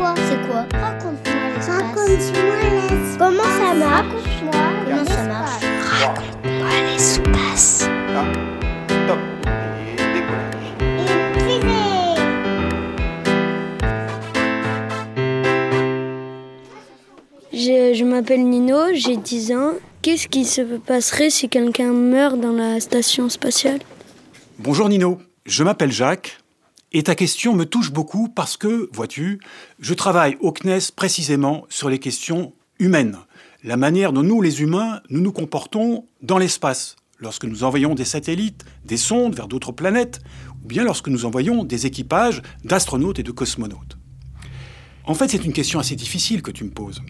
quoi C'est quoi Raconte-moi l'espace. Raconte-moi l'espace. Comment ça marche Raconte-moi Comment ça marche Raconte-moi l'espace. Top. Je, je m'appelle Nino, j'ai 10 ans. Qu'est-ce qui se passerait si quelqu'un meurt dans la station spatiale? Bonjour Nino, je m'appelle Jacques et ta question me touche beaucoup parce que, vois-tu, je travaille au CNES précisément sur les questions humaines, la manière dont nous les humains, nous nous comportons dans l'espace, lorsque nous envoyons des satellites, des sondes vers d'autres planètes, ou bien lorsque nous envoyons des équipages d'astronautes et de cosmonautes. En fait, c'est une question assez difficile que tu me poses.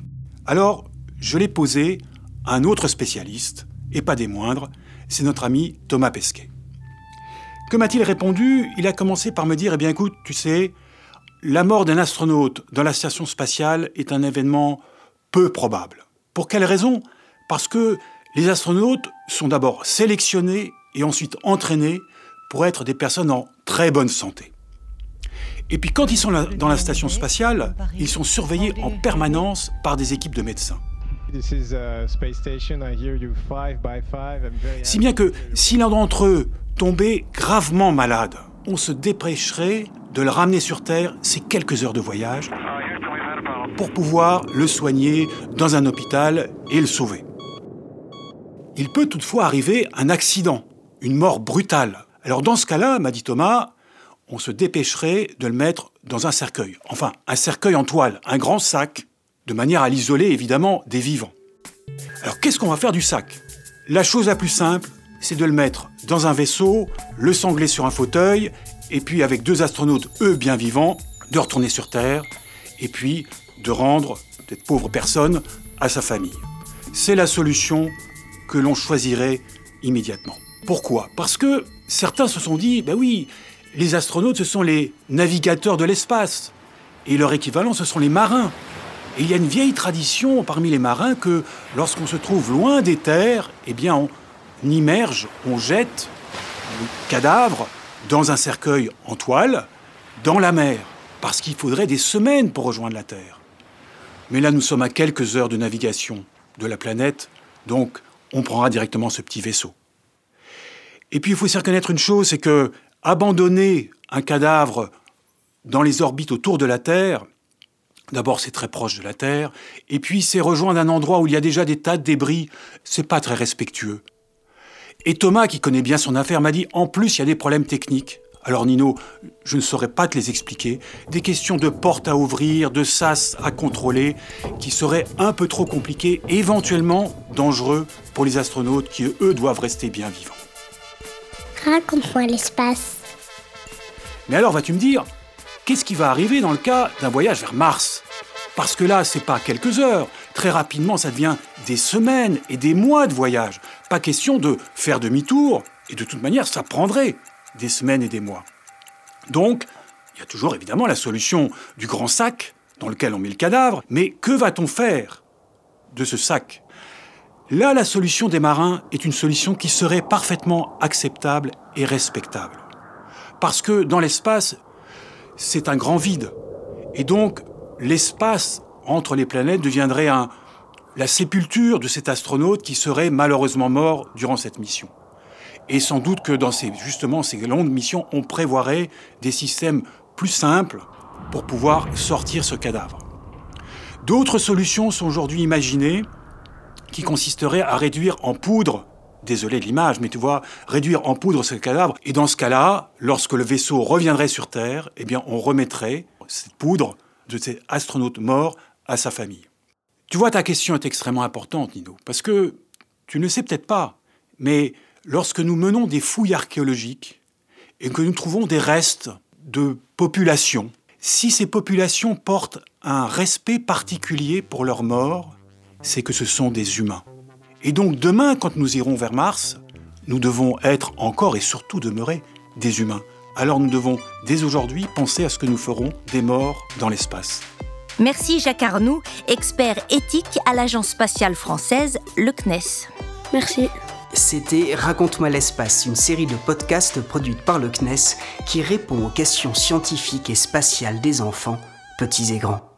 Alors, je l'ai posée à un autre spécialiste, et pas des moindres, c'est notre ami Thomas Pesquet. Que m'a-t-il répondu? Il a commencé par me dire, eh bien écoute, tu sais, la mort d'un astronaute dans la station spatiale est un événement peu probable. Pour quelle raison? Parce que les astronautes sont d'abord sélectionnés et ensuite entraînés pour être des personnes en très bonne santé. Et puis quand ils sont dans la station spatiale, ils sont surveillés en permanence par des équipes de médecins. This is space station. I hear you five by five. I'm very Si bien que si l'un d'entre eux tombait gravement malade, on se dépêcherait de le ramener sur Terre ces quelques heures de voyage pour pouvoir le soigner dans un hôpital et le sauver. Il peut toutefois arriver un accident, une mort brutale. Alors dans ce cas-là, m'a dit Thomas, on se dépêcherait de le mettre dans un cercueil. Enfin, un cercueil en toile, un grand sac, de manière à l'isoler évidemment des vivants. Alors qu'est-ce qu'on va faire du sac? La chose la plus simple, c'est de le mettre dans un vaisseau, le sangler sur un fauteuil, et puis avec deux astronautes, eux bien vivants, de retourner sur Terre, et puis de rendre cette pauvre personne à sa famille. C'est la solution que l'on choisirait immédiatement. Pourquoi? Parce que certains se sont dit, ben oui, les astronautes, ce sont les navigateurs de l'espace, et leur équivalent, ce sont les marins. Et il y a une vieille tradition parmi les marins que lorsqu'on se trouve loin des terres, eh bien on immerge, on jette le cadavre dans un cercueil en toile, dans la mer, parce qu'il faudrait des semaines pour rejoindre la Terre. Mais là, nous sommes à quelques heures de navigation de la planète, donc on prendra directement ce petit vaisseau. Et puis il faut aussi reconnaître une chose, c'est que abandonner un cadavre dans les orbites autour de la Terre, D'abord, c'est très proche de la Terre, et puis c'est rejoindre un endroit où il y a déjà des tas de débris. C'est pas très respectueux. Et Thomas, qui connaît bien son affaire, m'a dit en plus, il y a des problèmes techniques. Alors Nino, je ne saurais pas te les expliquer. Des questions de porte à ouvrir, de sas à contrôler, qui seraient un peu trop compliquées, éventuellement dangereux pour les astronautes qui, eux, doivent rester bien vivants. Raconte-moi l'espace. Mais alors, vas-tu me dire, qu'est-ce qui va arriver dans le cas d'un voyage vers Mars? Parce que là, c'est pas quelques heures. Très rapidement, ça devient des semaines et des mois de voyage. Pas question de faire demi-tour. Et de toute manière, ça prendrait des semaines et des mois. Donc, il y a toujours évidemment la solution du grand sac dans lequel on met le cadavre. Mais que va-t-on faire de ce sac? Là, la solution des marins est une solution qui serait parfaitement acceptable et respectable. Parce que dans l'espace, c'est un grand vide. Et donc, l'espace entre les planètes deviendrait un- la sépulture de cet astronaute qui serait malheureusement mort durant cette mission. Et sans doute que dans ces, justement ces longues missions, on prévoirait des systèmes plus simples pour pouvoir sortir ce cadavre. D'autres solutions sont aujourd'hui imaginées qui consisteraient à réduire en poudre désolé de l'image, mais tu vois, réduire en poudre ce cadavre. Et dans ce cas-là, lorsque le vaisseau reviendrait sur Terre, eh bien, on remettrait cette poudre de cet astronaute mort à sa famille. Tu vois, ta question est extrêmement importante, Nino, parce que tu ne le sais peut-être pas, mais lorsque nous menons des fouilles archéologiques et que nous trouvons des restes de populations, si ces populations portent un respect particulier pour leurs morts, c'est que ce sont des humains. Et donc demain, quand nous irons vers Mars, nous devons être encore et surtout demeurer des humains. Alors nous devons dès aujourd'hui penser à ce que nous ferons des morts dans l'espace. Merci Jacques Arnoux, expert éthique à l'Agence spatiale française, le CNES. Merci. C'était Raconte-moi l'espace, une série de podcasts produite par le CNES qui répond aux questions scientifiques et spatiales des enfants, petits et grands.